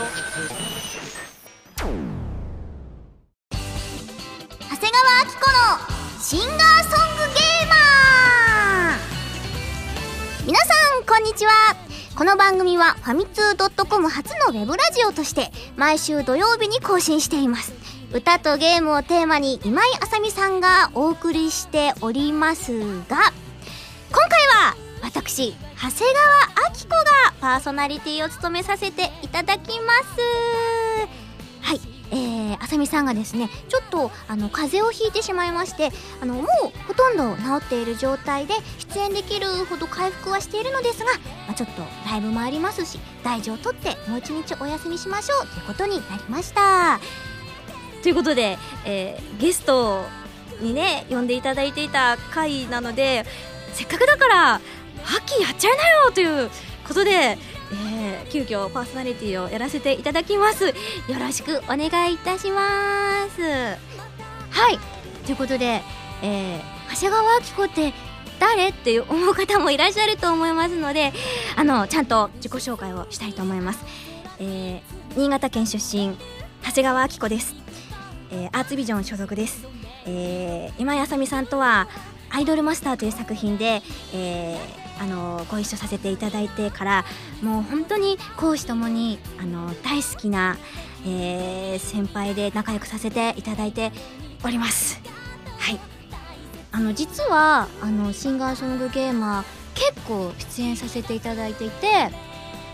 と長谷川明子のシンガーソングゲーマー。皆さんこんにちは。この番組はファミツー .com 初のウェブラジオとして毎週土曜日に更新しています。歌とゲームをテーマに今井あさみさんがお送りしておりますが今回は私長谷川明子がパーソナリティを務めさせていただきます。はい。えー、あさみさんがですねちょっとあの風邪をひいてしまいましてあのもうほとんど治っている状態で出演できるほど回復はしているのですが、まあ、ちょっとライブもありますし大事をとってもう一日お休みしましょうということになりました。ということで、えー、ゲストにね呼んでいただいていた回なのでせっかくだからハッキーやっちゃいなよということでえー、急遽パーソナリティをやらせていただきます。よろしくお願いいたします。はい。ということで、えー、長谷川明子って誰？って思う方もいらっしゃると思いますのであのちゃんと自己紹介をしたいと思います、えー、新潟県出身長谷川明子です、えー、アーツビジョン所属です、えー、今井あさみさんとはアイドルマスターという作品で、えー、あのご一緒させていただいてからもう本当に講師ともにあの大好きな、えー、先輩で仲良くさせていただいております。はい。あの実はあのシンガーソングゲーマー結構出演させていただいていて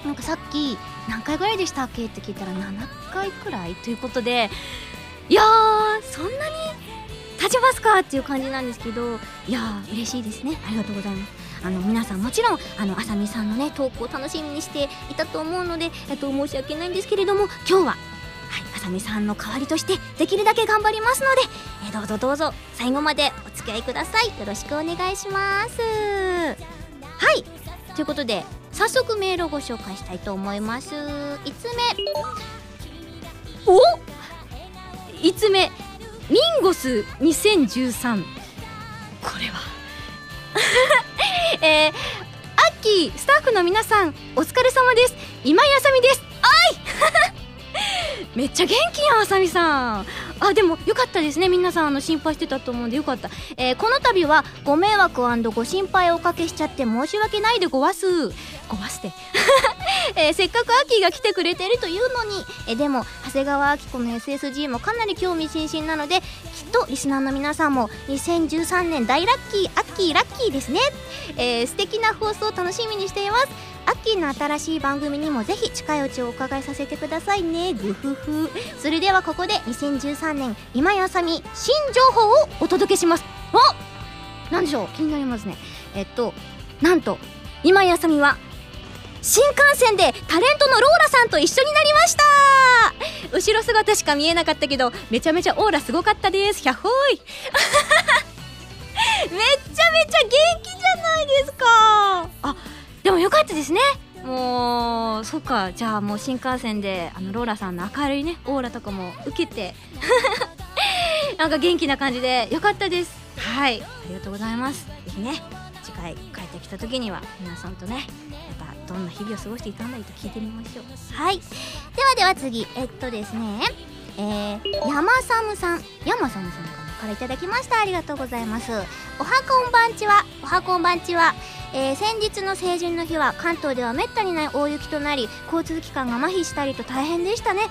なんかさっき何回ぐらいでしたっけ？って聞いたら7回くらい？ということでいやーそんなに立ちますか？っていう感じなんですけどいやー嬉しいですね。ありがとうございます。あの皆さんもちろんあのあさみさんのねトークを楽しみにしていたと思うので、えっと、申し訳ないんですけれども今日ははい、あさみさんの代わりとしてできるだけ頑張りますので、えどうぞどうぞ最後までお付き合いください。よろしくお願いします。はい。ということで早速メールをご紹介したいと思います。5つ目。お？5つ目。ミンゴス2013これは。えー、アッキースタッフの皆さんお疲れ様です。今井あさみです。おい めっちゃ元気やんあさみさん。あでもよかったですね。皆さんあの心配してたと思うんでよかった、えー、この度はご迷惑ご心配おかけしちゃって申し訳ないでごわす。ごわすて、えー、せっかくアキが来てくれてるというのに、えー、でも長谷川アキ子の SSG もかなり興味津々なのできっとリスナーの皆さんも2013年大ラッキーアッキーラッキーですね、えー、素敵な放送を楽しみにしています。アッキーの新しい番組にもぜひ近いうちをお伺いさせてくださいね。グフフそれではここで2013年今やさみ新情報をお届けします。おなんでしょう？気になりますね。えっとなんと今やさみは新幹線でタレントのローラさんと一緒になりました。後ろ姿しか見えなかったけどめちゃめちゃオーラすごかったです。ひゃっほーい。めっちゃめちゃ元気じゃないですか。あでもよかったですね。もうそっか。じゃあもう新幹線であのローラさんの明るいねオーラとかも受けて。なんか元気な感じでよかったです。はい。ありがとうございます。ぜひね次回帰ってきた時には皆さんとねまたどんな日々を過ごしていたんだいと聞いてみましょう。はい。ではでは次えっとですねえー、山サムさん。山サムさんか。らいただきました。ありがとうございます。おはこんばんちは。おはこんばんちは。えー、先日の成人の日は関東ではめったにない大雪となり交通機関が麻痺したりと大変でしたね。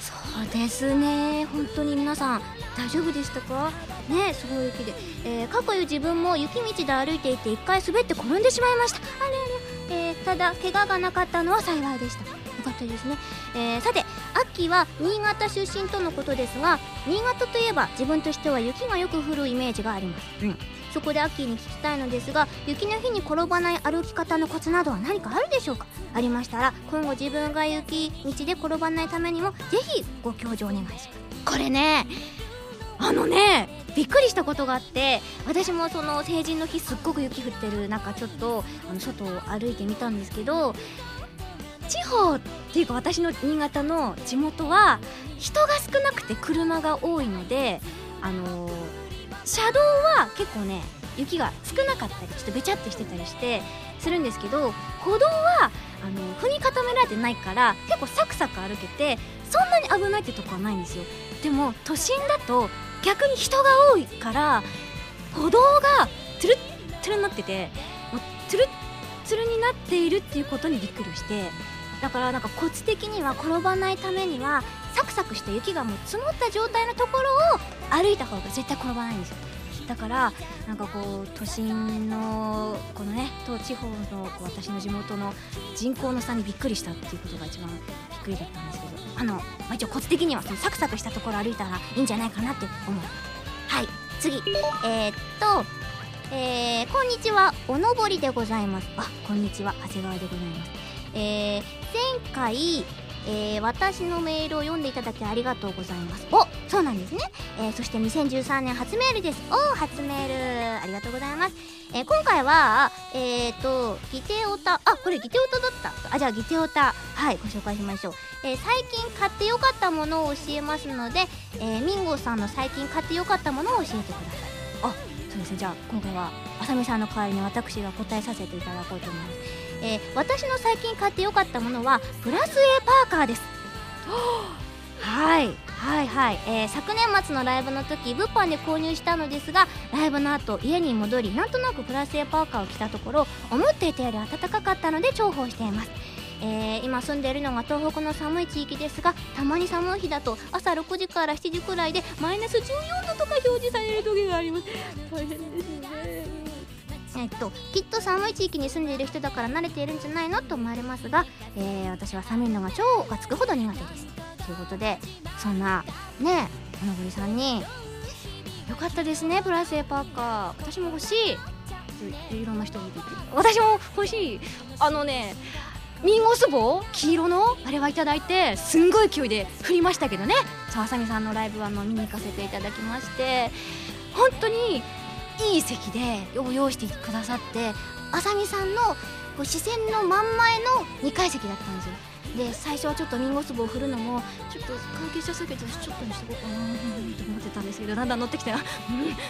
そうですね。本当に皆さん大丈夫でしたか？ねすごい雪で、えー、過去自分も雪道で歩いていて1回滑って転んでしまいました。あれあれ、えー、ただ怪我がなかったのは幸いでした。よかったですね、えー、さて秋は新潟出身とのことですが新潟といえば自分としては雪がよく降るイメージがあります、うん。そこでアッキーに聞きたいのですが雪の日に転ばない歩き方のコツなどは何かあるでしょうか？ありましたら今後自分が雪道で転ばないためにもぜひご教授お願いします。これねあのねびっくりしたことがあって私もその成人の日すっごく雪降ってる中ちょっとあの外を歩いてみたんですけど地方っていうか私の新潟の地元は人が少なくて車が多いのであのー車道は結構ね雪が少なかったりちょっとべちゃってしてたりしてするんですけど歩道はあの踏み固められてないから結構サクサク歩けてそんなに危ないってとこはないんですよ。でも都心だと逆に人が多いから歩道がトゥルットゥルになっててもうトゥルットゥルになっているっていうことにびっくりしてだからなんかコツ的には転ばないためにはサクサクした雪がもう積もった状態のところを歩いた方が絶対転ばないんですよ。だからなんかこう都心のこのね東地方の私の地元の人口の差にびっくりしたっていうことが一番びっくりだったんですけどあの、まあ、一応コツ的にはそのサクサクしたところ歩いたらいいんじゃないかなって思う。はい次。えー、っとえー、こんにちは。おのぼりでございます。あこんにちは。長谷川でございます。えー、回えー、私のメールを読んでいただきありがとうございます。おそうなんですね、えー、そして2013年初メールです。お初メール。ありがとうございます、えー、今回はえっ、ー、とギテオタ。あこれギテオタだった。あじゃあギテオタ。はいご紹介しましょう、えー、最近買ってよかったものを教えますので、えー、ミンゴさんの最近買ってよかったものを教えてください。あそうですね。じゃあ今回はあさみさんの代わりに私が答えさせていただこうと思いますえー、私の最近買ってよかったものはプラス A パーカーです。はいはいはい、えー、昨年末のライブの時物販で購入したのですがライブの後家に戻りなんとなくプラス A パーカーを着たところ思っていたより暖かかったので重宝しています。えー、今住んでいるのが東北の寒い地域ですがたまに寒い日だと朝6時から7時くらいでマイナス14度とか表示される時があります。大変ですねえっと、きっと寒い地域に住んでいる人だから慣れているんじゃないのと思われますが、えー、私は寒いのが超がつくほど苦手です。ということでそんなねおのぼりさんに「よかったですねプラス A パーカー。私も欲しい」いろんな人が言って。私も欲しい。あのねミンゴス棒黄色の？あれはいただいてすんごい勢いで振りましたけどね。さあさみさんのライブはの見に行かせていただきまして。本当にいい席で用意してくださってあさみさんのこう視線の真ん前の2階席だったんですよ。で最初はちょっとミンゴス棒を振るのもちょっと関係者すぎてちょっとにしとこうかなと思ってたんですけどだんだん乗ってきたら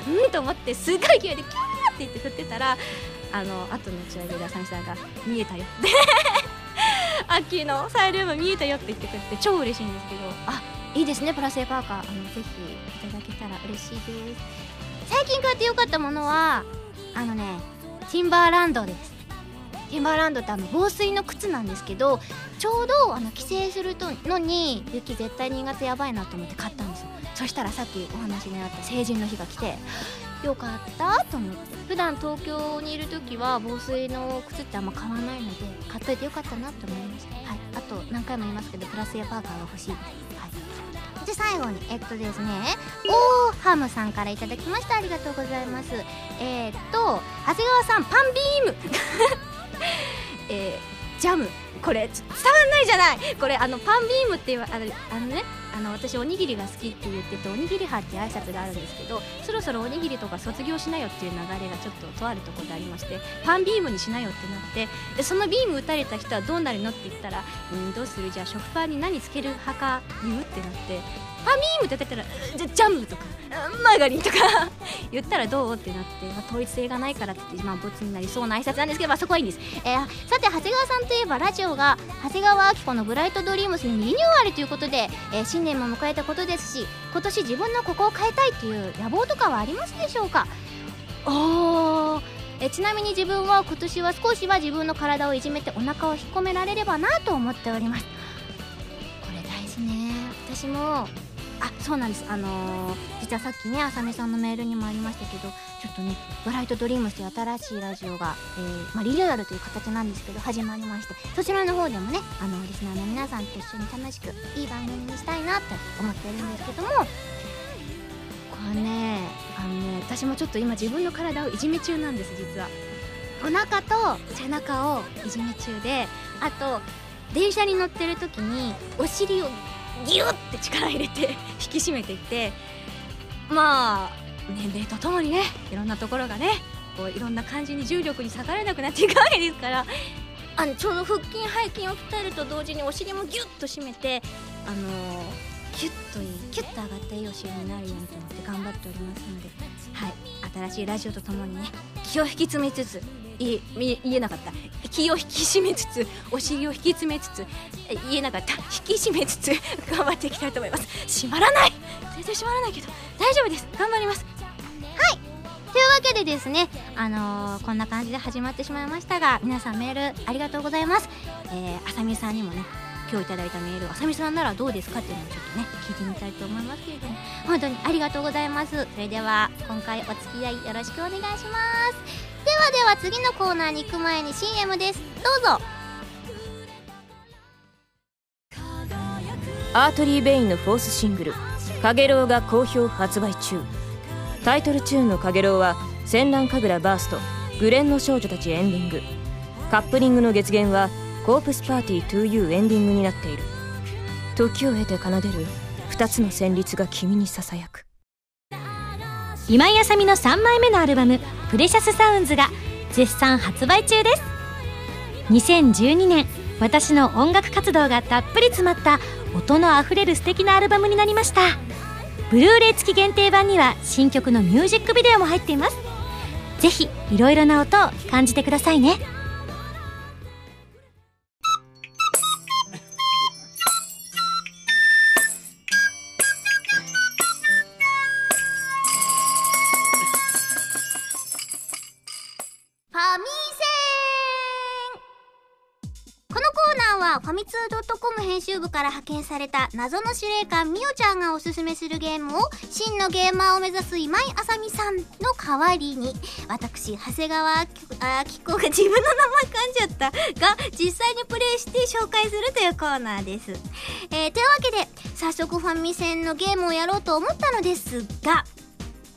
うんうんと思ってすごい勢いでキャーって言って振ってたらあの後の打ち上げであさみさんが見えたよって。アッキーのサイルーム見えたよって言ってくれて超嬉しいんですけどあいいですねプラス A パーカー。あのぜひいただけたら嬉しいです。最近買ってよかったものはあのねティンバーランドです。ティンバーランドってあの防水の靴なんですけどちょうどあの帰省するとのに雪絶対新潟やばいなと思って買ったんですよ。そしたらさっきお話にあった成人の日が来てよかったと思って普段東京にいる時は防水の靴ってあんま買わないので買っといてよかったなと思いました。はい。あと何回も言いますけどプラスやパーカーが欲しい。ですで最後にえっとですねオーハムさんからいただきました。ありがとうございます。えー、っと長谷川さんパンビーム。えー、ジャム。これ伝わんないじゃない。これあのパンビームっていうあのあのねあの私おにぎりが好きって言ってておにぎり派って挨拶があるんですけどそろそろおにぎりとか卒業しなよっていう流れがちょっととあるところでありましてパンビームにしなよってなってでそのビーム打たれた人はどうなるのって言ったらうんどうする？じゃあ食パンに何つける派か言うってなってパンビームって言ったらじゃジャムとかマーガリンとか 言ったらどうってなって、まあ、統一性がないからって言って、まあ、ボツになりそうな挨拶なんですけど、まあ、そこはいいんです、えー、さて長谷川さんといえばラジオが長谷川明子の「ブライトドリームス」にリニューアルということで、えー、新年も迎えたことですし今年自分のここを変えたいという野望とかはありますでしょうか？おーえちなみに自分は今年は少しは自分の体をいじめてお腹を引っ込められればなと思っております。これ大事ね。私もあそうなんです。あのー、実はさっきねあさみさんのメールにもありましたけどちょっとね「ブライトドリームス」という新しいラジオが、えー、まあ、リニューアルという形なんですけど始まりましてそちらの方でもねあのリスナーの皆さんと一緒に楽しくいい番組にしたいなって思ってるんですけどもこれねあのね私もちょっと今自分の体をいじめ中なんです実は。お腹と背中をいじめ中であと電車に乗ってる時にお尻をギュッて力入れて 引き締めていってまあ年齢とともにねいろんなところがねこういろんな感じに重力に逆らえなくなっていくわけですからあのちょうど腹筋背筋を鍛えると同時にお尻もギュッと締めてあのー、キュッといいキュッと上がったいいお尻になるようにと思って頑張っておりますのではい新しいラジオとともにね気を引き詰めつつ言えみ言えなかった。気を引き締めつつお尻を引き詰めつつ言えなかった。引き締めつつ頑張っていきたいと思います。閉まらない。全然閉まらないけど大丈夫です。頑張ります。はい。というわけでですね、あのーこんな感じで始まってしまいましたが皆さんメールありがとうございます、えー、あさみさんにもね今日いただいたメールあさみさんならどうですかっていうのをちょっとね聞いてみたいと思いますけれども本当にありがとうございます。それでは今回お付き合いよろしくお願いします。ではでは次のコーナーに行く前に CM です。どうぞ。アートリー・ベインのフォースシングル「かげろう」が好評発売中。タイトルチューンの「かげろう」は「戦乱神楽バースト」「グレンの少女たち」エンディング。カップリングの月限は「コープスパーティー 2U」エンディングになっている。時を経て奏でる二つの旋律が君にささやく。今井あさみの3枚目のアルバム「プレシャスサウンズ」が絶賛発売中です。2012年私の音楽活動がたっぷり詰まった音のあふれる素敵なアルバムになりました。ブルーレイ付き限定版には新曲のミュージックビデオも入っています。ぜひいろいろな音を感じてくださいね。2.com 編集部から派遣された謎の司令官みおちゃんがおすすめするゲームを真のゲーマーを目指す今井あさみさんの代わりに私長谷川あきこが自分の名前噛んじゃったが実際にプレイして紹介するというコーナーです、えー、というわけで早速ファミ戦のゲームをやろうと思ったのですが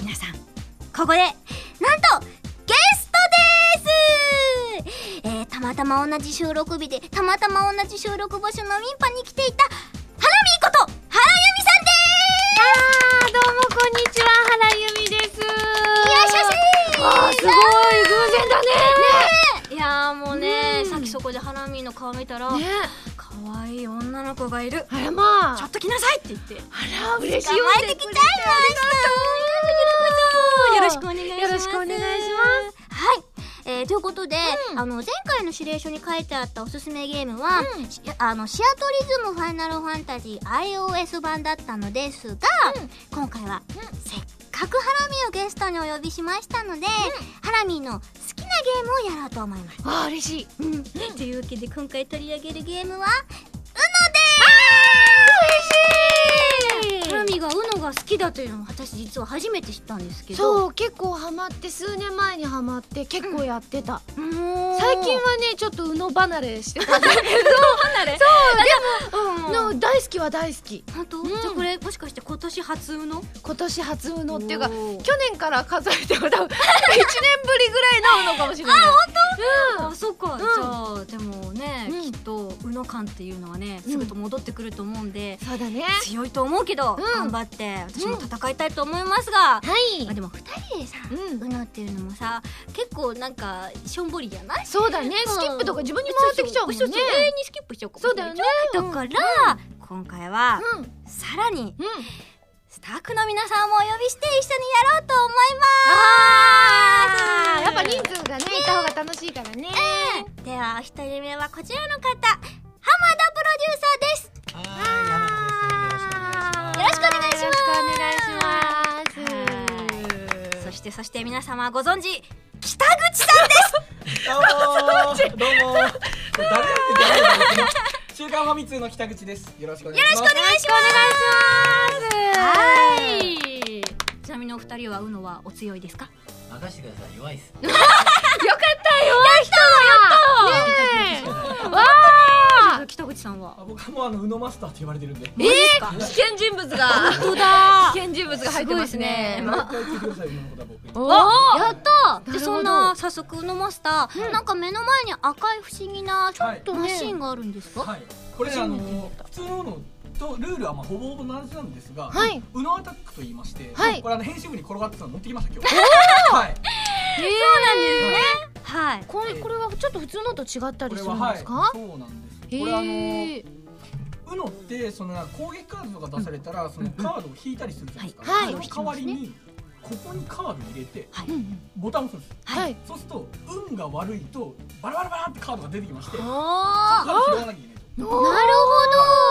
皆さんここでなんとです。えー、たまたま同じ収録日でたまたま同じ収録場所の民パに来ていたハラミーこと原由美さんであーどうもこんにちは原由美です。すいらっしあーすごい偶然だね。いやーもうね、うん。さっきそこでハラミーの顔見たら、ね可愛い女の子がいる。あらまちょっと来なさいって言って。あら嬉しい捕まえてきちゃいましたよろしくお願いします。よろしくお願いします。はいえー、ということで、うん。あの前回の指令書に書いてあったおすすめゲームは、うん。しあのシアトリズムファイナルファンタジー iOS 版だったのですが、今回は、せっかくハラミをゲストにお呼びしましたので、ハラミの好きなゲームをやろうと思います。あー嬉しい。うん、というわけで今回取り上げるゲームは UNO ですハラミが UNO が好きだというのを私実は初めて知ったんですけど。そう結構ハマって数年前にハマって結構やってた、もう最近はねちょっとうの離れしてた。んだけど離れ？そうでもの大好きは大好き。本当、ん。じゃあこれもしかして今年初の今年初うのっていうか去年から数えても多分 1年ぶりぐらいのうのかもしれない。あそっか、ん。じゃあでもね、うん。きっと宇野感っていうのはねすぐと戻ってくると思うんで、そうだね。強いと思うけど、うん。頑張って私も戦いたいと思いますが、はい。まあ、でも2人でさ、う UNO っていうのもさ結構なんかしょんぼりじゃない？そうだね。スキップとか自分に回ってきちゃうもんね。永遠にスキップしちゃうかもしれない。そうだよね。だから、今回は、うん。さらにうん。スタッフの皆さんもお呼びして一緒にやろうと思いあー。やっぱます人数がねいた方が楽しいからね。ではお一人目はこちらの方。浜田プロデューサーですしくお願いしますよろしくお願いします。そしてそして皆様ご存知北口さんです。どうも。ーどうもー誰だって誰だって週刊ファミ通の北口です。よろしくお願いします。よろしくお願い。しますはい。ちなみにお二人は UNO はお強いですか？任してください弱いっす北口さんは？あ僕はもうあの宇野マスターと言われてるんで。えー、危険人物が。本当だ。危険人物が入ってますね。毎回聞いてください宇野のことは僕におやった。でそんな早速宇野マスター、なんか目の前に赤い不思議なちょっとはいマシンがあるんですか、はい。これねあの普通ののとルールはまあほぼほぼ同じなんですが、はい。宇野アタックと言いまして、はい。これあの編集部に転がってたの持ってきました今日。はい。はい。これこれはちょっと普通のと違ったりするんこれははい。ですかそうなんですへこれあのー。ウノってその攻撃カードが出されたらそのカードを引いたりするじゃないですか、はい。その代わりにここにカード入れてはい。ボタンを押すんです。はい。そうすると運が悪いとバラバラバラってカードが出てきましてそのおカード拾わなきゃいけないと。なる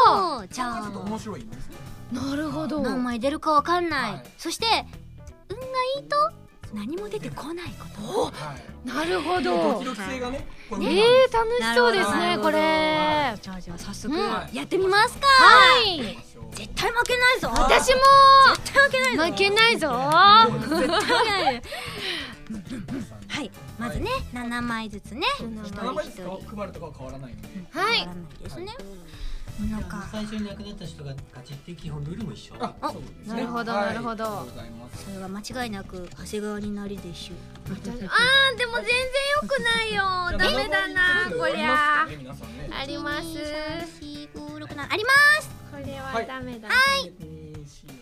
ほど。じゃあ。がちょっと面白いんですね。なるほど。何枚出るかわかんない、はい。そして運がいいと何も出てこないこと。はい。なるほドどえー、楽しそうですねこれ。じゃあじゃあ早速、やってみますか。はい。絶対負けないぞ。私も。絶対負けないぞ。負けないぞ。絶対負けない。よはい。まずね、7枚ずつね。一人7枚一ずつ人。配るとかは変わらないはい。変わらないですね、なんか。最初に亡くなった人が勝ちっていう基本ルールも一緒。あそうですね。なるほどはい。なるほど。ありがとうございます。それは間違いなく長谷川になりでしょう。あーでも全然良くないよ。ダメだなこりゃ。ありますあります。あります。これははいダメだ。はい。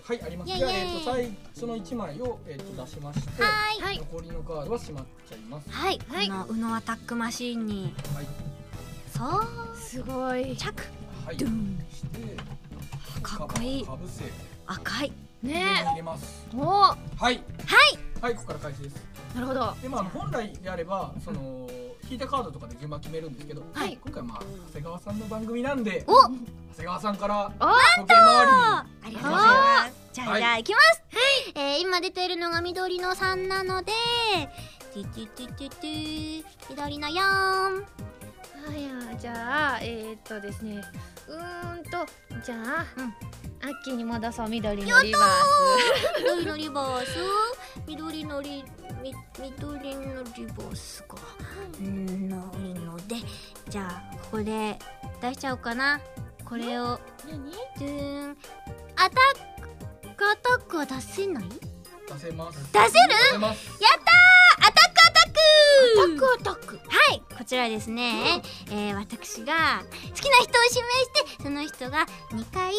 はいあります。イエイ。じゃあえっと最初の1枚をえっと出しましてはい。はい。残りのカードはしまっちゃいます。はい、はい。このウノアタックマシーンに。はい。そう。すごい。着はい。ドゥン。してかっこいい。赤い。ね。入れます。お。はい。はい。はいここから開始です。なるほど。でまあ本来であればその引いたカードとかで順番決めるんですけど、はい。今回まあ長谷川さんの番組なんでお。長谷川さんからお時計回りにありがとうございます。じゃあ、はい。じゃあ行きます。はい、えー、今出ているのが緑の3なのでティティティティティ緑の4はいやじゃあえー、っとですね。うーんとじゃあ、うん。アッキーに戻そう緑のリバー緑のリバース？緑のリみ緑のリバースがうんないのでじゃあここで出しちゃおうかな。これをドゥーン。アタックアタックは出せない？出せます。出せる？やったー！アタッククタック。アタックはいこちらですね、えー私が好きな人を指名してその人が2回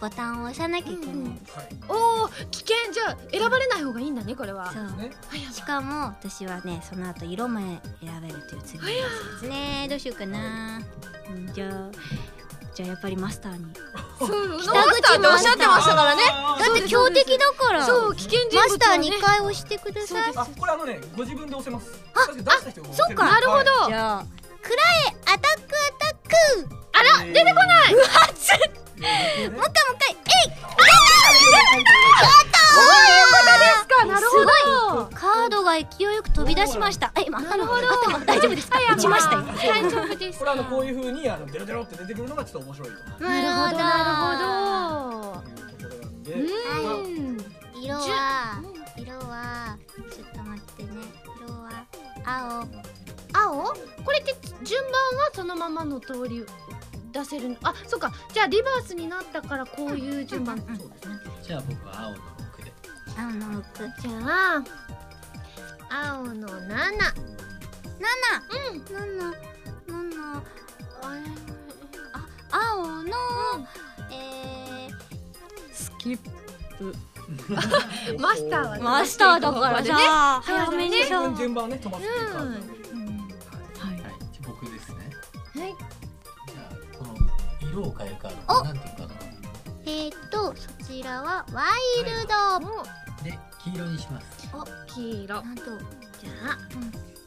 ボタンを押さなきゃいけない。んです、はい。おお危険。じゃあ選ばれない方がいいんだねこれは。そう。ね。はい。やしかも私はねその後色も選べるという次のやつですね。どうしようかな、うんじゃあじゃあやっぱりマスターに。そう 北口マスター。っておっしゃってましたからね。だって強敵だから。そう危険人物マスターはね2回押してください。あこれあのねご自分で押せます。あ出した人が押せる。そうか。なるほど。はい。じゃあくらえアタックアタック。あら出てこない。うわつもう一回もう一回。えい。かなるほど。カードが勢いよく飛び出しました。え今頭頭大丈夫ですか？打ちましたよ大丈夫ですこれあのこういう風にあのデロデロって出てくるのがちょっと面白いとなるほど。なるほど。まあうん色は色はちょっと待ってね色は青青。これって順番はそのままの通り。出せるのあそっか。じゃあリバースになったからこういう順番。そうですねじゃあ僕は青の6で青の6じゃあ青の7 7うん。七。七。あ青の、えー、スキップ。マスターはね。マスターだからじゃあ早めに。順さ番順番をね飛ばすっていうカードなん。ではい。はい。じゃあ僕ですね。はい。じゃあこの色を変えるカードお。なんていうカーえー、っとそちらはワイルド、で黄色にします。黄色。なんとじゃあ、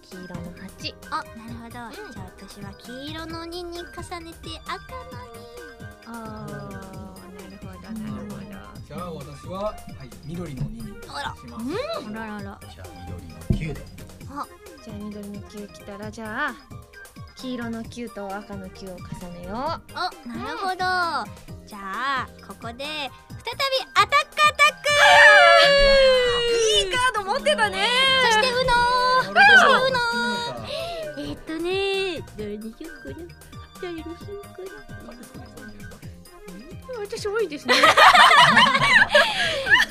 黄色の8あなるほど、じゃあ私は黄色の2に重ねて赤の2あーなるほどなるほど。じゃあ私ははい緑の2にします。あら。らら。じゃあ緑の9で。じゃあ緑の9来たらじゃあ黄色の9と赤の9を重ねよう。おなるほど、じゃあここで再びアタックいいカード持ってたね。そしてうのそしてうのえー、っとね誰にしようかな誰にしようかな私多いですね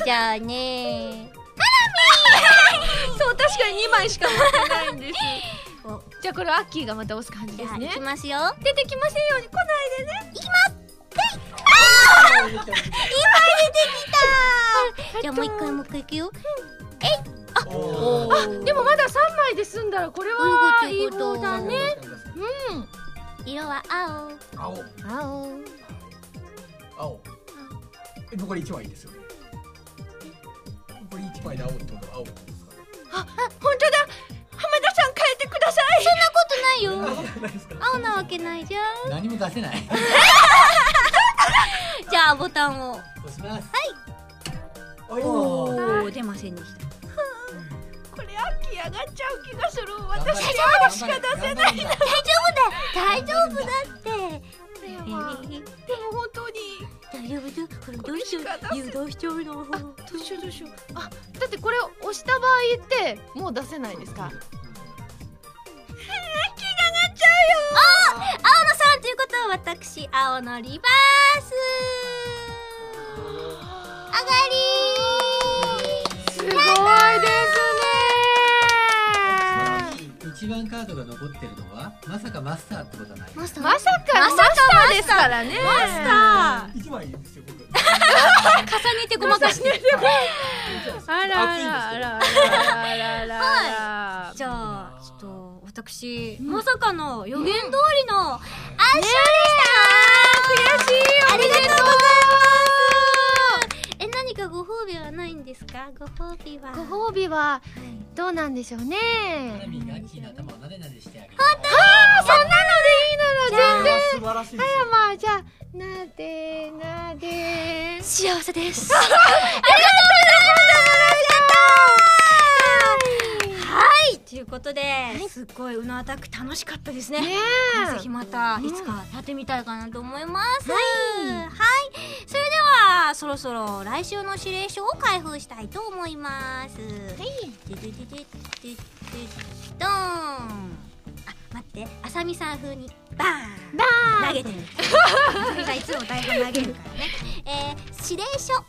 じゃあねそう確かに2枚しか持ってないんです。お。じゃあこれアッキーがまた押す感じですね。いきますよ。出てきませんように。来ないでねじゃあもう一回もう一回いくよ。おー。でもまだ3枚で済んだらこれはいい方だね。色は青。青。青。青。え残り1枚ですよね。これ一枚で青ってことは青。ですかね本当だ。浜田さん変えてください。そんなことないよ。青なわけないじゃん。何も出せない じゃあボタンを。押します。おおー。お出ませんでした。これ秋上がっちゃう気がする。私頑しか出せない頑張るんだ大丈夫だって。でも本当に。大丈夫だこれどうしよう。油断しちゃうの。どうしようどうしよう。あだってこれを押した場合ってもう出せないですか？青野さん。ということは私青のリバース。上がり。すごいです一番カードが残ってるのはまさかマスターってことはない。マスター。まさかマスターですからね。マスタ一枚ですよ重ねてごまかして。あらあらあらあらあらあらじゃあちょっと私、まさかの予言通りの圧勝でした、悔しい。ありがとうございます。え何かご褒美はないんですか？ご褒美は。ご褒美はどうなんでしょうね。花見がアッキーの頭をなでなでしてあげる。あそんなのでいいなら全然素晴らしいですあまあじゃあなでなで。幸せです。はいということで、すっごいウノアタック楽しかったですね。ねぜひまた。いつかやってみたいかなと思います、はい、それではそろそろ来週の指令書を開封したいと思います。はい。ドゥドゥドゥドーン。あ待って。あさみさん風にバーン。バーン。投げてみる。あさみさんいつも台本投げるからね。えー、指令書。アッ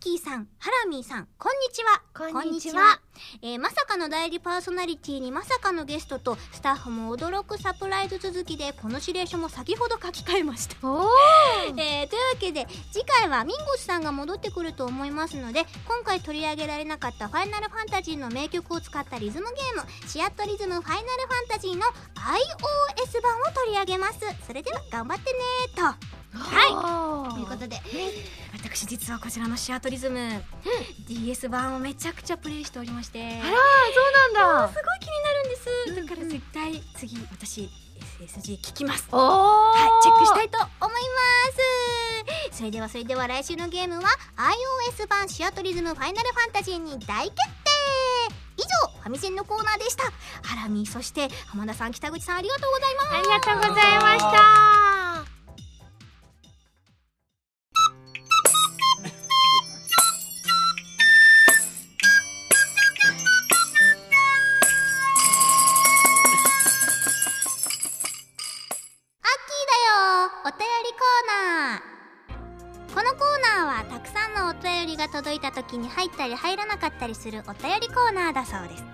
キーさん、ハラミーさん、こんにちは。こんにちはえーまさかの代理パーソナリティにまさかのゲストとスタッフも驚くサプライズ続きでこの指令書も先ほど書き換えました。お えーというわけで次回はミンゴスさんが戻ってくると思いますので今回取り上げられなかった「ファイナルファンタジー」の名曲を使ったリズムゲーム「シアットリズムファイナルファンタジー」の iOS 版を取り上げます。それでは頑張ってねーと。はい。ということで私実はこちらのシアトリズム、DS 版をめちゃくちゃプレイしておりまして。あらそうなんだ。すごい気になるんです、だから絶対次私 SSG 聞きます。はい、チェックしたいと思います。それではそれでは来週のゲームは iOS 版シアトリズムファイナルファンタジーに大決定。以上ファミセンのコーナーでした。ハラミそして浜田さん北口さんありがとうございます。ありがとうございました便りが届いた時に入ったり入らなかったりするお便りコーナーだそうです。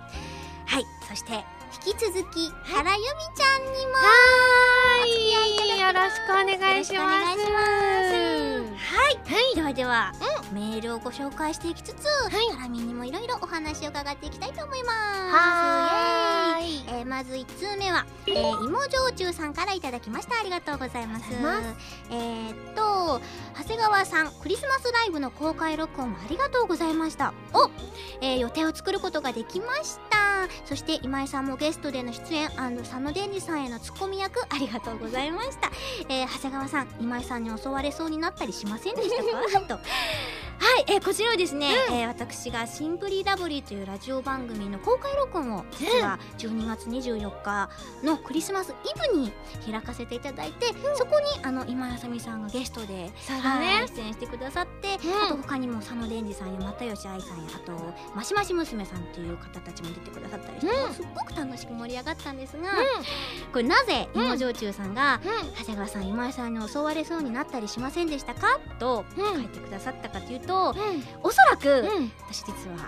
はいそして引き続き原由美ちゃんにも。はい。よろしくお願いしまよろしくお願いします。すはい、ではでは、メールをご紹介していきつつ、ハラミにもいろいろお話を伺っていきたいと思います。はーい。えーまず1通目は、えー、芋焼酎さんからいただきました。ありがとうございます。ありがとうございえー、っと長谷川さんクリスマスライブの公開録音ありがとうございました。お、えー予定を作ることができました。そして今井さんもゲストでの出演佐野伝二さんへのツッコミ役ありがとうございました。えー長谷川さん今井さんに襲われそうになったりしませんでしたか？と。はい、えーこちらはですね、えー私がシンプリーラブリーというラジオ番組の公開録音を実は12月24日のクリスマスイブに開かせていただいて、そこにあの今井あさみさんがゲストで、ね。はい出演してくださって、うん。あと他にも佐野伝二さんや又吉愛さんやあとマシマシ娘さんっていう方たちも出てくださったりして、うん。すっごく楽しく盛り上がったんですが、これなぜ芋焼酎さんが、長谷川さん今井さんに襲われそうになったりしませんでしたか？とうん。書いてくださったかというと、うん。おそらく、うん。私実はまあ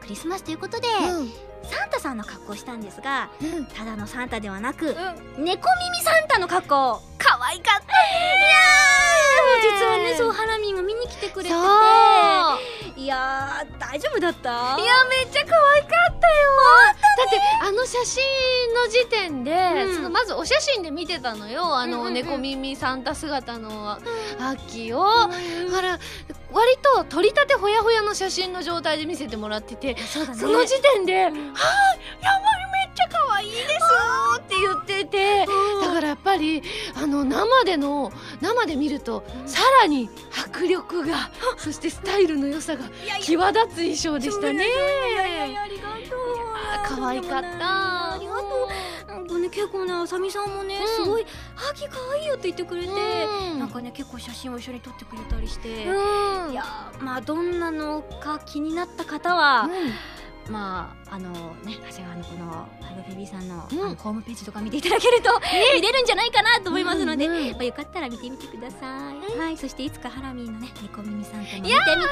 クリスマスということで、サンタさんの格好をしたんですがうん。ただのサンタではなく、猫耳サンタの格好。可愛かった。いやー実はねそうハラミンが見に来てくれてていやー大丈夫だった？いやめっちゃ可愛かったよ。だってあの写真の時点で、うん。そのまずお写真で見てたのよ。あの、うんうんうん。猫耳サンタ姿のアッキーを、あら割と撮りたてほやほやの写真の状態で見せてもらってて。その時点で「はあやばいめっちゃ可愛いです」って言っててだからやっぱりあの生での生で見るとさらに迫力がそしてスタイルの良さが際立つ衣装でしたね。ありがとう。可愛かった。ありがとう。なんかね結構ねあさみさんもね、うん。すごい「ハギ可愛いよ」って言ってくれて、うん。なんかね結構写真を一緒に撮ってくれたりして、うん。いやーまあどんなのか気になった方は、まああのね長谷川のこのファイブベビーさん。の,、ホームページとか見ていただけると、見れるんじゃないかなと思いますので、まあ、よかったら見てみてください、はいそしていつかハラミーのね猫耳さんとも見てみたいですのが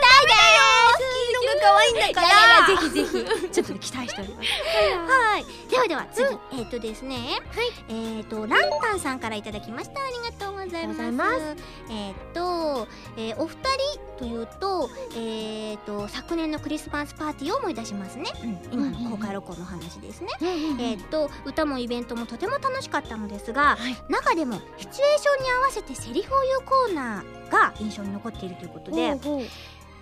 可愛いんだから。いやいやぜひぜひちょっとね期待しております。はい。ではでは次、えっ、とですね。はい。えっ、とランタンさんからいただきました。ありがとうございます。えっ、と、えーお二人というとえっ、と昨年のクリスマスパーティーを思い出しますね、今の公開録音の話ですね、えっ、と歌もイベントもとても楽しかったのですが、中でもシチュエーションに合わせてセリフを言うコーナーが印象に残っているということで、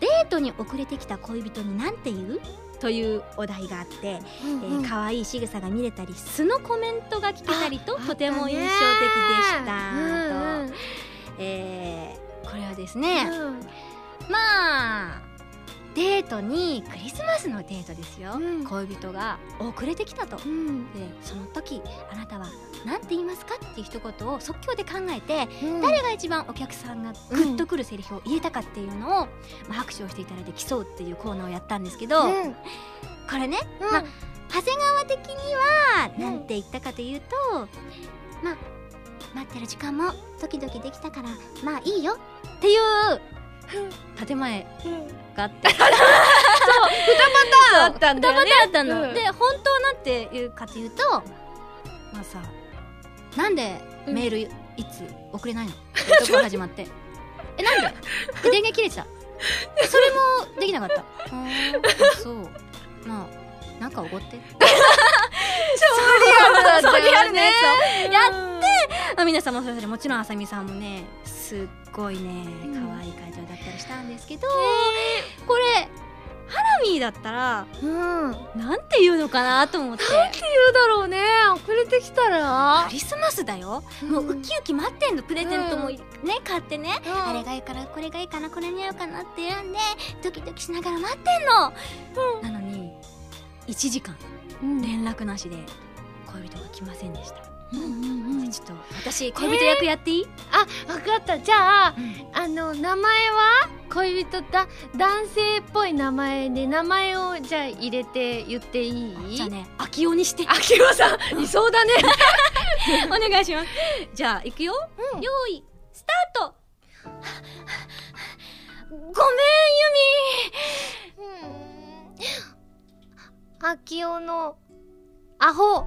デートに遅れてきた恋人に何て言う？というお題があって、えー可愛い仕草が見れたり素のコメントが聞けたりとあとても印象的でしたと、えーこれはですね、まあデートにクリスマスのデートですよ、うん。恋人が遅れてきたと。でその時あなたは何て言いますかっていう一言を即興で考えて、誰が一番お客さんがグッとくるセリフを言えたかっていうのを、まあ、拍手をしていただいて競うっていうコーナーをやったんですけど、これね、まあ、長谷川的にはうん。何て言ったかというと、まあ待ってる時間もドキドキできたからまあいいよっていう建前があって。あったんだよねあったの、うんで本当はなんて言うかというとまあさなんでメールいつ送れないの？ってとこ始まって。えなんで？で 電源切れてたそれもできなかった。あそう。まあなんかおごって。そうリアルなやって、まあ、皆さんもそれぞれもちろんあさみさんもねすっごいね可愛い会場だったりしたんですけど、これハラミーだったらうんなんて言うのかなと思って言うだろうね遅れてきたらクリスマスだよ、もうウキウキ待ってんのプレゼントもね、買ってね、あれがいいからこれがいいかなこれに合うかなって選んでドキドキしながら待ってんの、なのに1時間。うん。連絡なしで恋人が来ませんでした、うんうんうんちょっと私恋人役やっていい、あわかった。じゃああの名前は？恋人だ男性っぽい名前で名前をじゃあ入れて言っていい？じゃあね秋代にして。あきおさん。いそうだね。お願いします。じゃあ行くよ、うん。用意スタート。ごめんユミあきおのアホ。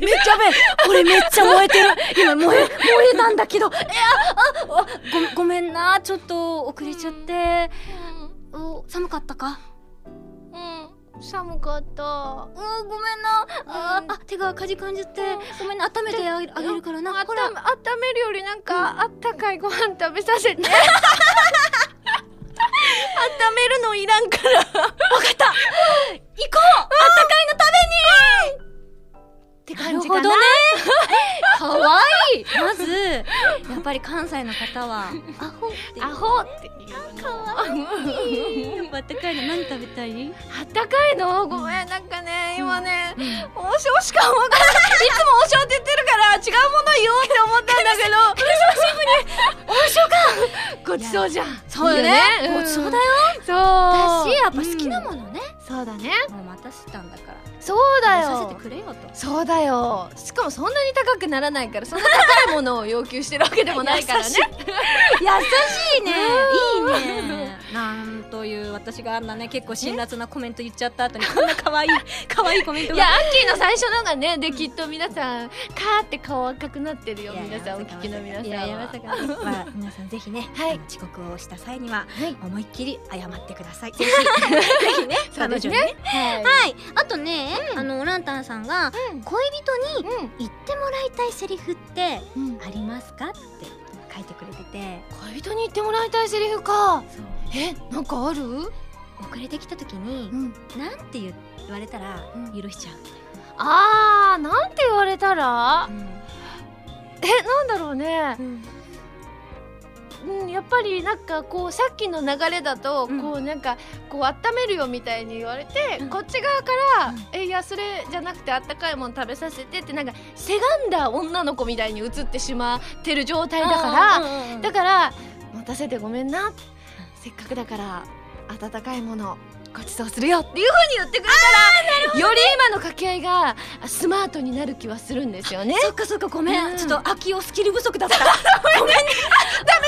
めっちゃべこれめっちゃ燃えてる。今燃え燃えたんだけど。えあああごごめんな。ちょっと遅れちゃって、お寒かったか？うん。寒かった。うんごめんな。ああ手がかじかんじゃって。ごめんな温めてあげるからな。あほら。温めるよりなんかあったかいご飯食べさせて 温めるのいらんから。わかった。行こう。あったかいの食べにって感じかな。なるほどねかわい。いまずやっぱり関西の方はアホ。ってアホって。かわいいやっぱあったかいの何食べたい？あったかいの？ごめんなんかね今ね王将しか思い浮かばない。いつも王将って言ってるから違うもの言おうって思ったんだけど。王将かごちそうじゃんそうよね。いいごちそう。だよそう。だしやっぱ好きなものね、そうだね。もう待たせたんだからそうだよ。くれよと。そうだよ。しかもそんなに高くならないからそんな高いものを要求してるわけでもないからね。優しい。ね。いいね。なんという私があんなね結構辛辣なコメント言っちゃった後にこんな可愛い 可愛いコメントが。いやアッキーの最初のがねできっと皆さんカーって顔赤くなってるよ皆さんお聞きの皆さんいやいやまはさか。ねまあ皆さんぜひね、遅刻をした際には、はい。思いっきり謝ってください。ぜひ。ね。彼女にね。はい。はい。あとね、あのランタンさんがうん。恋人にうん言ってもらいたいセリフってうん。ありますか？って書いてくれてて。恋人に言ってもらいたいセリフか。えなんかある？遅れてきた時に、ん。なんて言われたらうん。許しちゃう、あーなんて言われたら？うん。えなんだろうね。うん、やっぱりなんかこうさっきの流れだと、うん。こうなんかこう温めるよみたいに言われて、うん。こっち側から、うん。えいやそれじゃなくてあったかいもの食べさせてってなんかせがんだ女の子みたいに映ってしまってる状態だから、らだから待たせてごめんな。せっかくだから温かいものごちそうするよっていう風に言ってくれたらより今の掛け合いがスマートになる気はするんですよね。そっかそっかごめん、うん。ちょっと秋をスキル不足だった。ごめんね。ダメ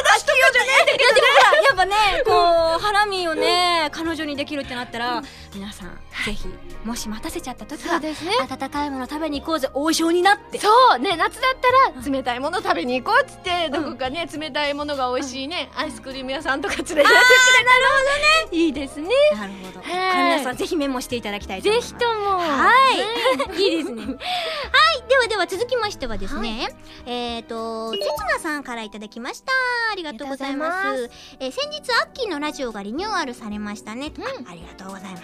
だ秋代じゃね。えってやっぱねこうハラミをね彼女にできるってなったら、皆さんぜひもし待たせちゃった時はですね。温かいもの食べに行こうぜ王将になって。そう。ね夏だったら冷たいもの食べに行こうっつって、どこかね冷たいものが美味しいね、アイスクリーム屋さんとか連れてってくれたら いいですね。なるほど、皆さんぜひメモしていただきたいと思います。ぜひとも。はい、い。いですね。ではでは続きましてはですね、えっ、とせつなさんからいただきました。ありがとうございます。えー先日アッキーのラジオがリニューアルされましたね、あありがとうございます、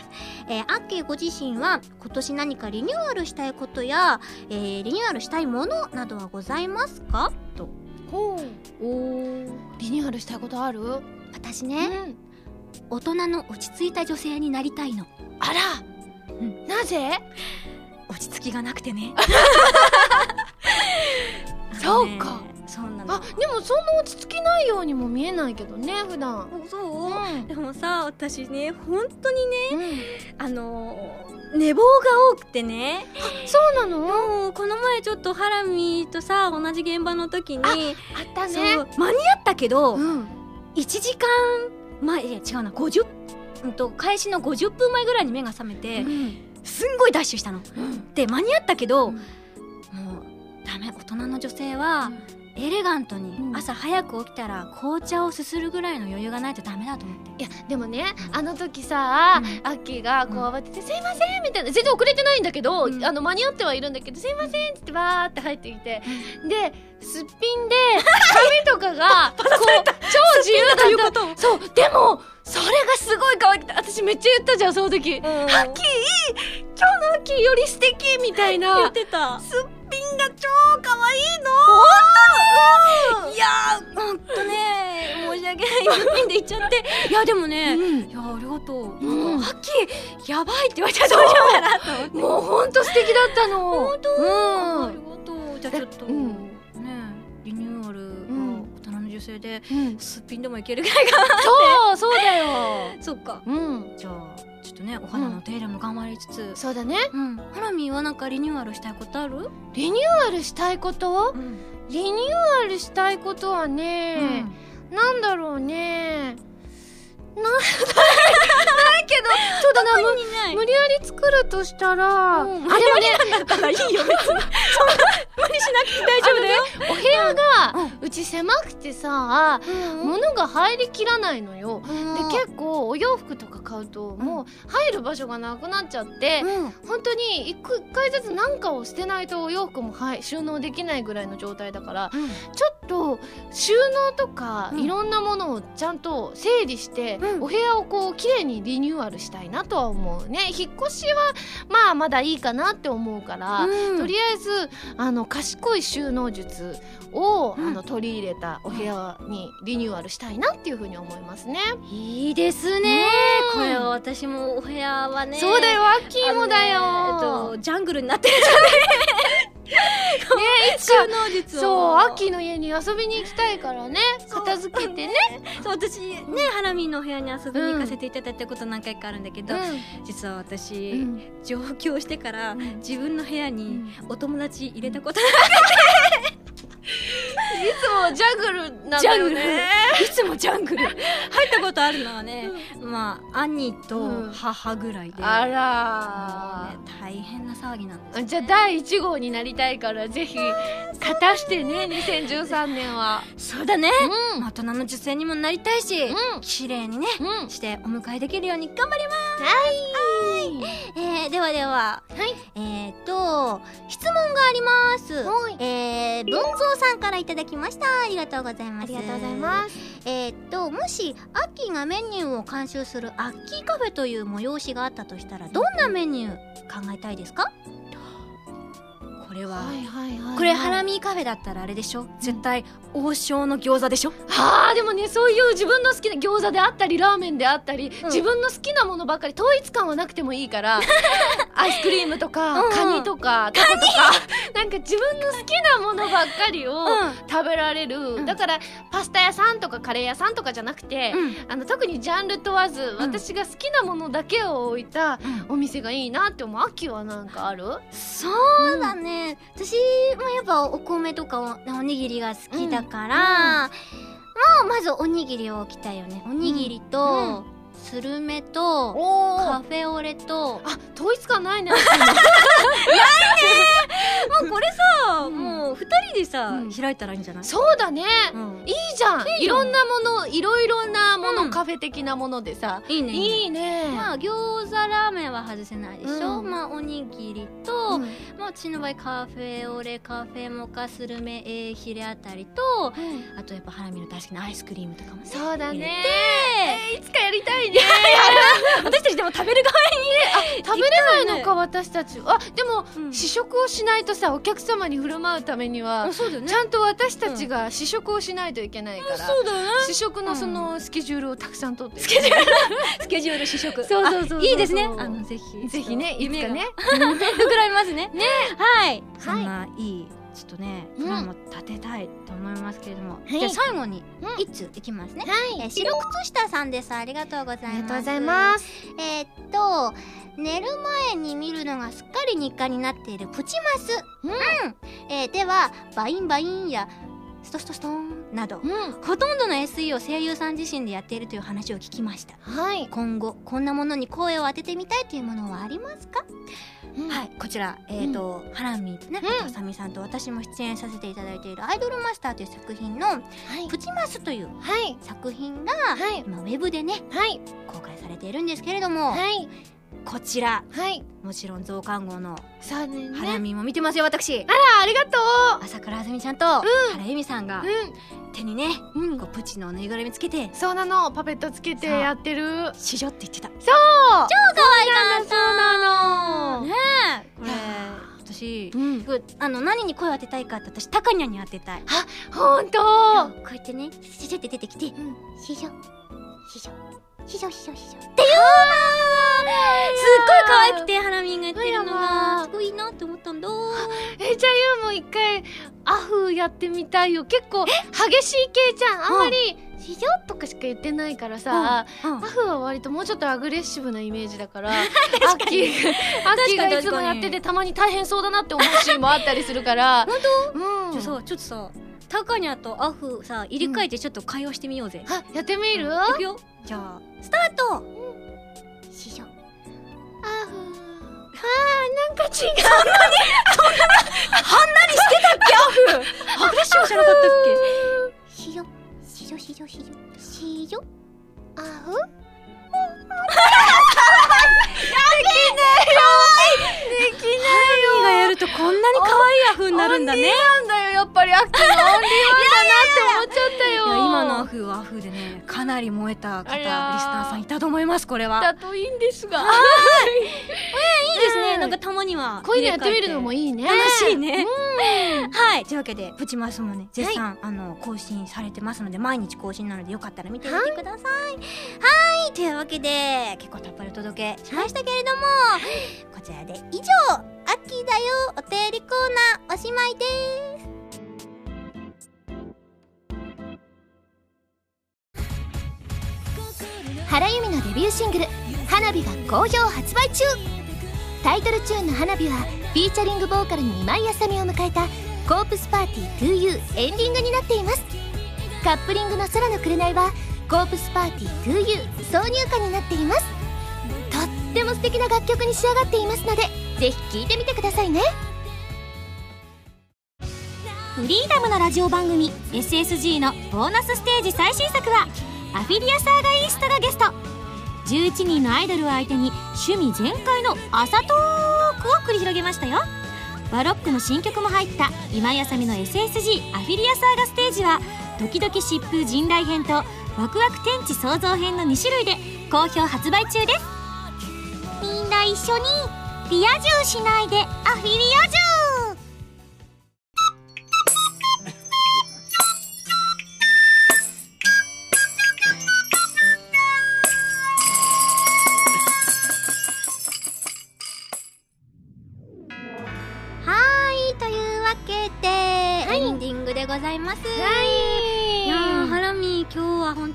えーアッご自身は今年何かリニューアルしたいことや、えーリニューアルしたいものなどはございますか？と。ほう。おリニューアルしたいことある、私ね、うん、大人の落ち着いた女性になりたいの。あら、なぜ？落ち着きがなくてね そうかそうなの。あでもそんな落ち着きないようにも見えないけどね普段。そう、うん。でもさ私ね本当にねうん。あの寝坊が多くてね。そうなの？もうこの前ちょっとハラミとさ同じ現場の時にあったね。間に合ったけど、うん。1時間前いや違うな50うんと開始の50分前ぐらいに目が覚めて、すんごいダッシュしたの。で間に合ったけど、うん。もうダメ大人の女性は、エレガントにうん。朝早く起きたら紅茶をすするぐらいの余裕がないとダメだと思って。いやでもねあの時さ、うん。アッキーがこう慌てて「すいません」みたいな全然遅れてないんだけど、うん。あの間に合ってはいるんだけど「すいません」って言ってわーって入ってきて、ですっぴんで髪とかが こう超自由だった。そうでもそれがすごい可愛くて私めっちゃ言ったじゃんその時「アッキー今日のアッキーより素敵みたいな。言ってた。すっぴんが超可愛いの。いやーほんとね申し訳ないすっぴんで言っちゃって。いやでもね、うん。いやありがとう、ん。なんかハッキーやばいって言われたらどうしよう。かなともうほんと素敵だったの。本当、うん。ありがとう。じゃあちょっと、うん女性で、うん。すっぴんでもいけるぐらいかなそうそうだよ。そっか。うん。じゃあちょっとねお肌の手入れも頑張りつつ。そうだね。うん、ハラミーはなんかリニューアルしたいことある？リニューアルしたいこと？うん、リニューアルしたいことはね、なんだろうね。なないけどそうだなむない。無理やり作るとしたら、うん。あでもねだったらいいよ別に。そんな無理しなくて大丈夫だよ。お部屋が、ううち狭くてさ、物が入りきらないのよ、で結構お洋服とか買うと、もう入る場所がなくなっちゃって、うん。本当に一回ずつ何かを捨てないとお洋服も、はい、収納できないぐらいの状態だからうん。ちょっと収納とか、うん。いろんなものをちゃんと整理して、うん。お部屋をこう綺麗にリニューアルしたいなとは思うね引っ越しはまあまだいいかなって思うから、うんとりあえずあの賢い収納術を、うんあの取り入れたお部屋にリニューアルしたいなっていうふうに思いますね。いいですね。うんこれは私もお部屋はね。そうだよアッキーもだよ、えっとジャングルになってる。ね い。つか。収納術を。そうアッキーの家に遊びに行きたいからね。片付けてね。そう私ねハラミーのお部屋に遊びに行かせていただいたこと何回かあるんだけど、実は私、うん。上京してから、ん。自分の部屋にお友達入れたことい つもジャングルなんだよね。いつもジャングル。入ったことあるのはね、まあ兄と母ぐらいで、あもうらね大変な騒ぎなんですー。じゃあ第1号になりたいからぜひ勝たしてね2013年は。そうだね、うん。まあ大人の女性にもなりたいし、うん。綺麗にね、うん。してお迎えできるように頑張ります。えー、ではでは。はい。えー、と質問があります。はい。えー、文蔵さんからいただきました。あありがとうございます。ありがとうございます。えーっともしアッキーがメニューを監修するアッキーカフェという催しがあったとしたらどんなメニュー考えたいですか？これは、はいはいはいこれハラミカフェだったらあれでしょ？絶対王将の餃子でしょ？はあでもねそういう自分の好きな餃子であったりラーメンであったり、自分の好きなものばっかり統一感はなくてもいいから アイスクリームとか、うん。カニとかタコとかなんか自分の好きなものばっかりを食べられる、ん。だからパスタ屋さんとかカレー屋さんとかじゃなくて、うん。あの特にジャンル問わず、私が好きなものだけを置いたお店がいいなって思う？秋はなんかある？そうだね、私もやっぱお米とかおおにぎりが好きだから、もうまずおにぎりを置きたいよね。おにぎりと、スルメとおカフェオレとあ統一感ないね もうこれさ、うん。もう二人でさ、うん。開いたらいいんじゃない？そうだね、うん。いいじゃん。いろんなものいろいろなもの、うん。カフェ的なものでさ。いいね。いいね。まあ餃子ラーメンは外せないでしょ、うん。まあおにぎりと、うん。まあうちの場合カフェオレカフェモカスルメエーヒレあたりとあとやっぱハラミの大好きなアイスクリームとかもね。そうだね。て。いつかやりたいね 私たちでも食べる側食べれないのか私たち。あでも、うん。試食をしないとさお客様に振る舞うためにはにそうだよちゃんと私たちが試食をしないといけないから、そうだよね。試食のそのスケジュールをたくさん取って。ススケジュール。スケジュール試食。そうそうそういいですね。あのぜひ。ぜひねいつかね。膨らみますね。ね。はい。そはいんないいちょっとねうん。プランも立てたいと思いますけれども、じゃあ最後にうん。一通いきますね、はい。えー白靴下さんです。ありがとうございます。ありがとうございます。えーっと寝る前に見るのがすっかり日課になっているプチマス。うん。えーではバインバインやストストストーンなどうん。ほとんどの SE を声優さん自身でやっているという話を聞きました。はい。今後こんなものに声を当ててみたいというものはありますか、はい。こちらえっ、と、ハラミとね、うん。さみさんと私も出演させていただいている「アイドルマスター」という作品のはい「プチマス」というはい。作品がはい。今ウェブでねはい。公開されているんですけれども、はいこちら。はい。もちろん増刊号のさあね。ハラミも見てますよ私。あらありがと朝倉あずみちゃんと原由美さんがう手にねこうプチのぬいぐるみつけてそうなの。パペットつけてやってる「しじょ」って言ってた。そう。可愛かった。そうなの。ねえ。これ私うん。あの何に声を当てたいかって私タカニャンに当てたい。ほんとこうやってねシュシュって出てきてん「シショシショシショシショシショ」すっごい可愛くてハラミがやってるのが。すごいいいなって思ったんだ。えじゃあユウも一回アフやってみたいよ。結構激しい系じゃん。あんまり「しじょ」とかしか言ってないからさ、うん。アフは割ともうちょっとアグレッシブなイメージだからアッキーがアッキーがいつもやっててたまに大変そうだなって思うシーンもあったりするから。本当？うん。じゃあさちょっとさタカニャンとアフさ入れ替えてちょっと会話してみようぜ、あやってみる、いくよ。じゃあスタートシショアフあーなんか違う。アグレッシブじゃなかったっシショシショシショシショシショアフけハラミがやるとこんなに可愛いアフになるんだね。なんだよやっぱりアッキーのオンリーワンだなって思っちゃったいよや今のアフはアフでねかなり燃えた方リスありゃーナーさんいたと思いますこれは。だといいんですが。い。いですね。なんかたまにはこういうのやってみるのもいいね。楽しいね。はい。というわけでプチマスもね絶賛、あの更新されてますので毎日更新なのでよかったら見てみてください。はい。というわけで結構たっぷりお届けしましたけれどもこちらで以上アッキーだよお便りコーナーおしまいです。原由美のデビューシングル「花火」が好評発売中。タイトルチューンの「花火」はフィーチャリングボーカルに今井あさみを迎えた「コープスパーティー 2U」エンディングになっています。カップリングの「空の紅」は「コープスパーティー 2U」挿入歌になっています。っても素敵な楽曲に仕上がっていますのでぜひ聴いてみてくださいね。フリーダムなラジオ番組 SSG のボーナスステージ最新作はアフィリアサーガイーストがゲスト。11人のアイドルを相手に趣味全開の朝トークを繰り広げましたよ。バロックの新曲も入った今井あさみの SSG アフィリアサーガステージはドキドキ疾風陣雷編とワクワク天地創造編の2種類で好評発売中です。一緒にリア充しないでアフィリア充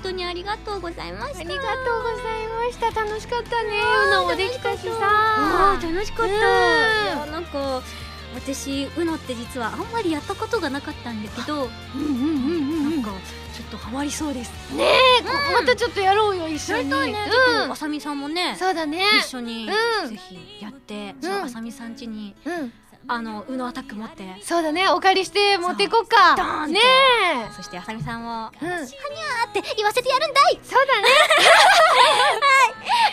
当にありがとうございました。ありがとうございました。楽しかったね。うのもできたしあさ。ー楽しかった、うんなんか私 UNO って実はあんまりやったことがなかったんだけど、うんうんうんうんなんかちょっとハマりそうです。ねえ、こまたちょっとやろうよ一緒に。やりたいね、ちょっとあさみさんもねそうだね。一緒にうん。ぜひやって、ん。じゃああさみさん家にうんあの UNO アタック持って。そうだね。お借りして持っていこうか。ドーンねそしてあさみさんもえうんはにゃーって言わせてやるんだい。そうだね。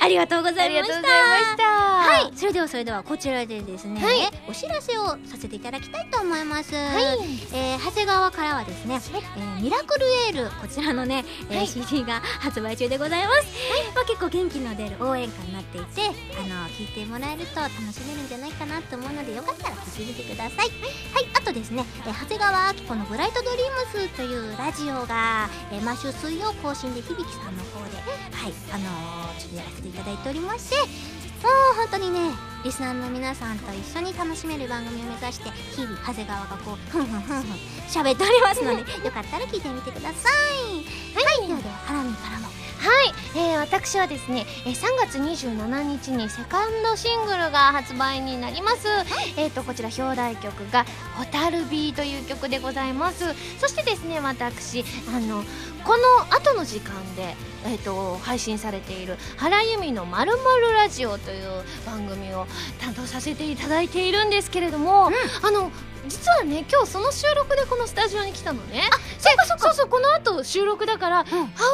ありがとうござあいました。りがとうございました。はい、それではそれではこちらでですね、はい。お知らせをさせていただきたいと思います。はい。えー長谷川からはですね、えーミラクルエールこちらのね、えーはい。CD が発売中でございます。まあ結構元気の出る応援歌になっていて、あの聞いてもらえると楽しめるんじゃないかなと思うのでよかったら聞いてみてください。はい、あとですね、えー長谷川明子のブライトドリームスというラジオが、えー毎週水曜更新で響さんの方で、はい、あのーちょっとやらせていただいておりまして。もう本当にねリスナーの皆さんと一緒に楽しめる番組を目指して日々長谷川がこうふんふんふんふん喋っておりますのでよかったら聞いてみてくださいはい、ではではハラミからもはい、えー、私はですね、えー、3月27日にセカンドシングルが発売になります、えー、とこちら表題曲が「ホタルビー」という曲でございます。そしてですね私あのこの後の時間で、えー、と配信されている原由美の「まるまるラジオ」という番組を担当させていただいているんですけれども、あの実はね今日その収録でこのスタジオに来たのね。そうかそうそうそうこの後収録だから、ハ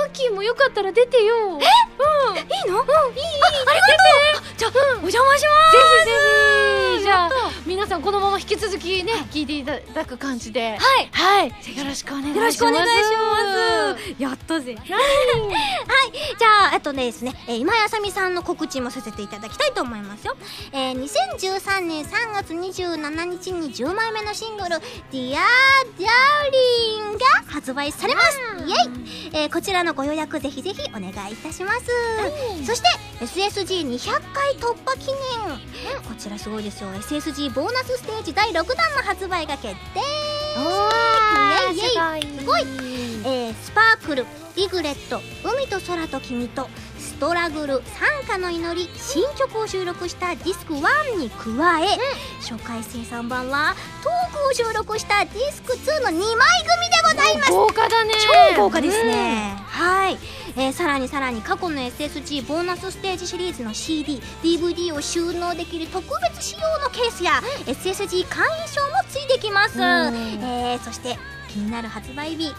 ウキーもよかったら出てよ。え？うん。いいの？うん。いいいいあありがとう。じゃあ、お邪魔しぜひぜひじゃあ皆さんこのまま引き続きね聞いていただく感じで。はい。はい。よろしくお願いします。よろしくお願いします。やったぜ。はい。じゃあえっとですね、えー今井あさみさんの告知もさせていただきたいと思いますよ、えー、2013年3月27日に10枚目のシングル「Dear Darling」が発売されます。イエイ、えーこちらのご予約ぜひぜひお願いいたします、そして SSG200 回突破記念、こちらすごいですよ SSG ボーナスステージ第6弾の発売が決定。おイエイイエイ。すごい。えースパークルリグレット海と空と君とストラグル参加の祈り新曲を収録したディスク1に加え、初回生産版はトークを収録したディスク2の2枚組でございます。豪華だね。超豪華ですね、はい、えーさらにさらに過去の SSG ボーナスステージシリーズの CDDVD を収納できる特別仕様のケースや SSG 会員証もついてきます、えーそして気になる発売日5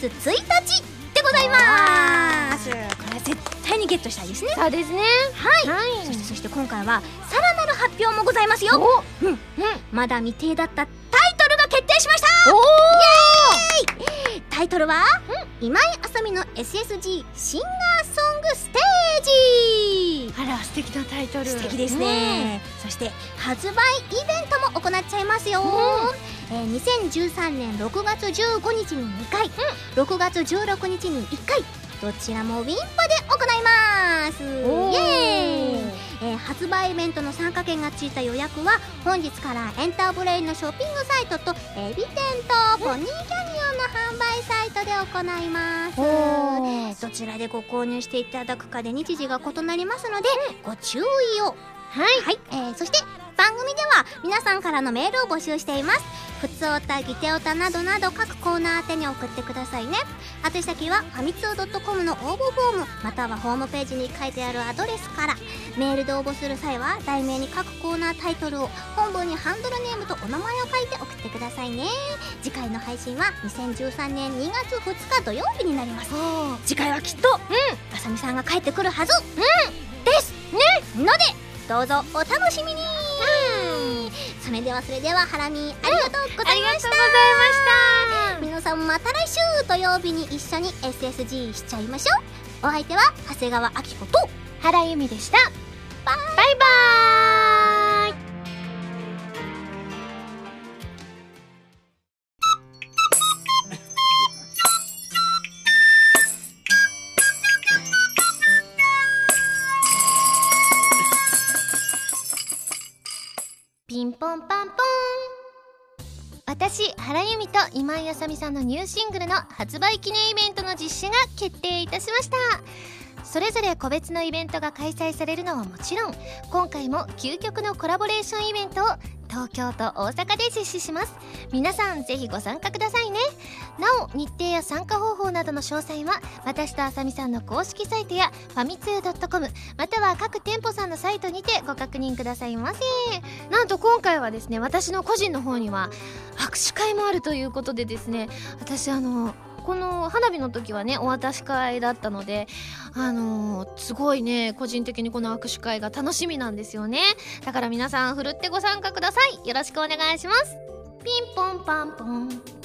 月1日でございますこれは絶対にゲットしたいですね。そうですね。はい。はい。そしてそして今回はさらなる発表もございますよ。お。うん。まだ未定だったタイトルが決定しました。おイエーイ。タイトルは、今井あさみの SSG シンガーソングステージ。あら素敵なタイトル。素敵ですね、そして発売イベントも行っちゃいますよ、えー2013年6月15日に2回、6月16日に1回どちらもウィンパで行います。イエーイ。えー発売イベントの参加券がついた予約は本日からエンターブレインのショッピングサイトとエビ天とポニーキャニオンの販売サイトで行います。どちらでご購入していただくかで日時が異なりますのでご注意を。はい。はい、えーそして番組では皆さんからのメールを募集しています。ふつおたぎておたなどなど各コーナー宛てに送ってくださいね。宛先はファミツー .com の応募フォームまたはホームページに書いてあるアドレスからメールで応募する際は題名に各コーナータイトルを本文にハンドルネームとお名前を書いて送ってくださいね。次回の配信は2013年2月2日土曜日になります。次回はきっと。うん。あさみさんが帰ってくるはず。うんどうぞお楽しみに。そそれではそれではハラミありがとうございました、ありがとうございました。皆さんまた来週土曜日に一緒に SSG しちゃいましょう。お相手は長谷川明子と。原由美でした井あさみさんのニューシングルの発売記念イベントの実施が決定いたしました。それぞれ個別のイベントが開催されるのはもちろん今回も究極のコラボレーションイベントを東京と大阪で実施します。皆さんぜひご参加くださいね。なお日程や参加方法などの詳細は私とあさみさんの公式サイトやファミツー .com または各店舗さんのサイトにてご確認くださいませ。なんと今回はですね私の個人の方には握手会もあるということでですね私あのこの花火の時はねお渡し会だったのであのーすごいね個人的にこの握手会が楽しみなんですよね。だから皆さんふるってご参加ください。よろしくお願いします。ピンポンパンポン。